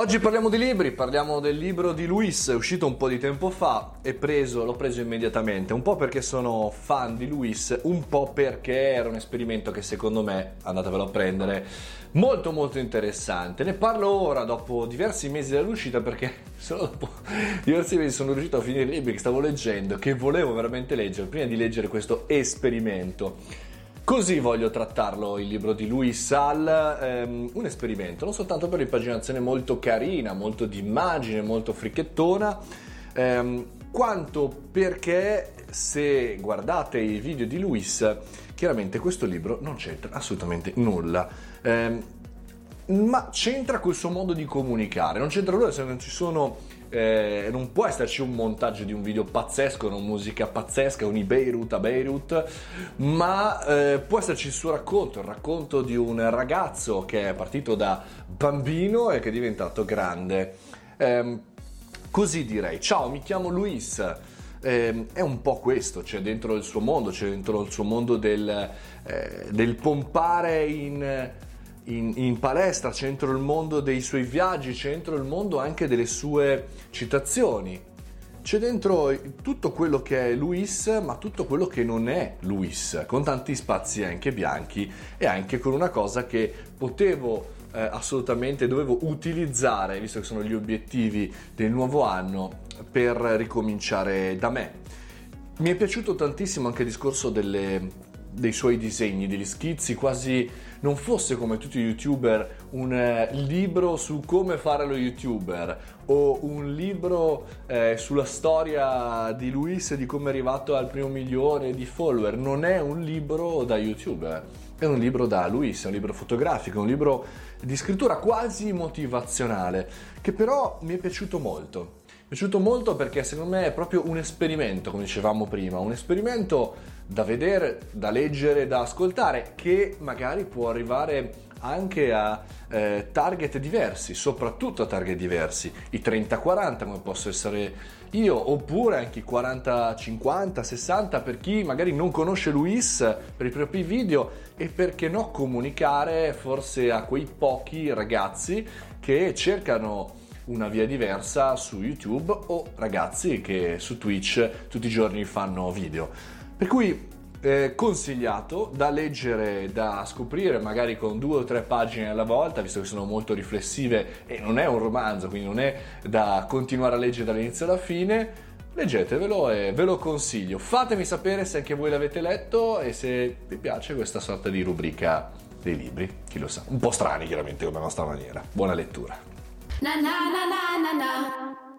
Oggi parliamo di libri, parliamo del libro di Luis, uscito un po' di tempo fa e preso, l'ho preso immediatamente, un po' perché sono fan di Luis, un po' perché era un esperimento che secondo me, andatevelo a prendere, molto molto interessante. Ne parlo ora dopo diversi mesi dall'uscita perché solo dopo diversi mesi sono riuscito a finire i libri che stavo leggendo, che volevo veramente leggere, prima di leggere questo esperimento. Così voglio trattarlo il libro di Louis Sall, ehm, un esperimento, non soltanto per l'impaginazione molto carina, molto di immagine, molto fricchettona, ehm, quanto perché se guardate i video di Luis, chiaramente questo libro non c'entra assolutamente nulla. Ehm, ma c'entra col suo modo di comunicare, non c'entra nulla se non ci sono eh, non può esserci un montaggio di un video pazzesco, una musica pazzesca, un Beirut a Beirut, ma eh, può esserci il suo racconto, il racconto di un ragazzo che è partito da bambino e che è diventato grande. Eh, così direi, ciao, mi chiamo Luis. Eh, è un po' questo, c'è dentro il suo mondo, c'è dentro il suo mondo del, eh, del pompare in in, in, palestra, c'entro il mondo dei suoi viaggi, c'entro il mondo anche delle sue citazioni. C'è dentro tutto quello che è Luis, ma tutto quello che non è Luis, con tanti spazi anche bianchi e anche con una cosa che potevo eh, assolutamente, dovevo utilizzare, visto che sono gli obiettivi del nuovo anno, per ricominciare da me. Mi è piaciuto tantissimo anche il discorso delle dei suoi disegni, degli schizzi, quasi non fosse come tutti i youtuber un eh, libro su come fare lo youtuber o un libro eh, sulla storia di Luis e di come è arrivato al primo milione di follower. Non è un libro da youtuber, è un libro da Luis, è un libro fotografico, un libro di scrittura quasi motivazionale, che però mi è piaciuto molto. Piaciuto molto perché secondo me è proprio un esperimento, come dicevamo prima, un esperimento da vedere, da leggere, da ascoltare, che magari può arrivare anche a eh, target diversi, soprattutto a target diversi, i 30-40 come posso essere io, oppure anche i 40-50-60 per chi magari non conosce Luis per i propri video e perché no comunicare forse a quei pochi ragazzi che cercano una via diversa su YouTube o ragazzi che su Twitch tutti i giorni fanno video. Per cui eh, consigliato da leggere, da scoprire magari con due o tre pagine alla volta, visto che sono molto riflessive e non è un romanzo, quindi non è da continuare a leggere dall'inizio alla fine. Leggetevelo e ve lo consiglio. Fatemi sapere se anche voi l'avete letto e se vi piace questa sorta di rubrica dei libri, chi lo sa. Un po' strani chiaramente come la nostra maniera. Buona lettura. na na na na na na.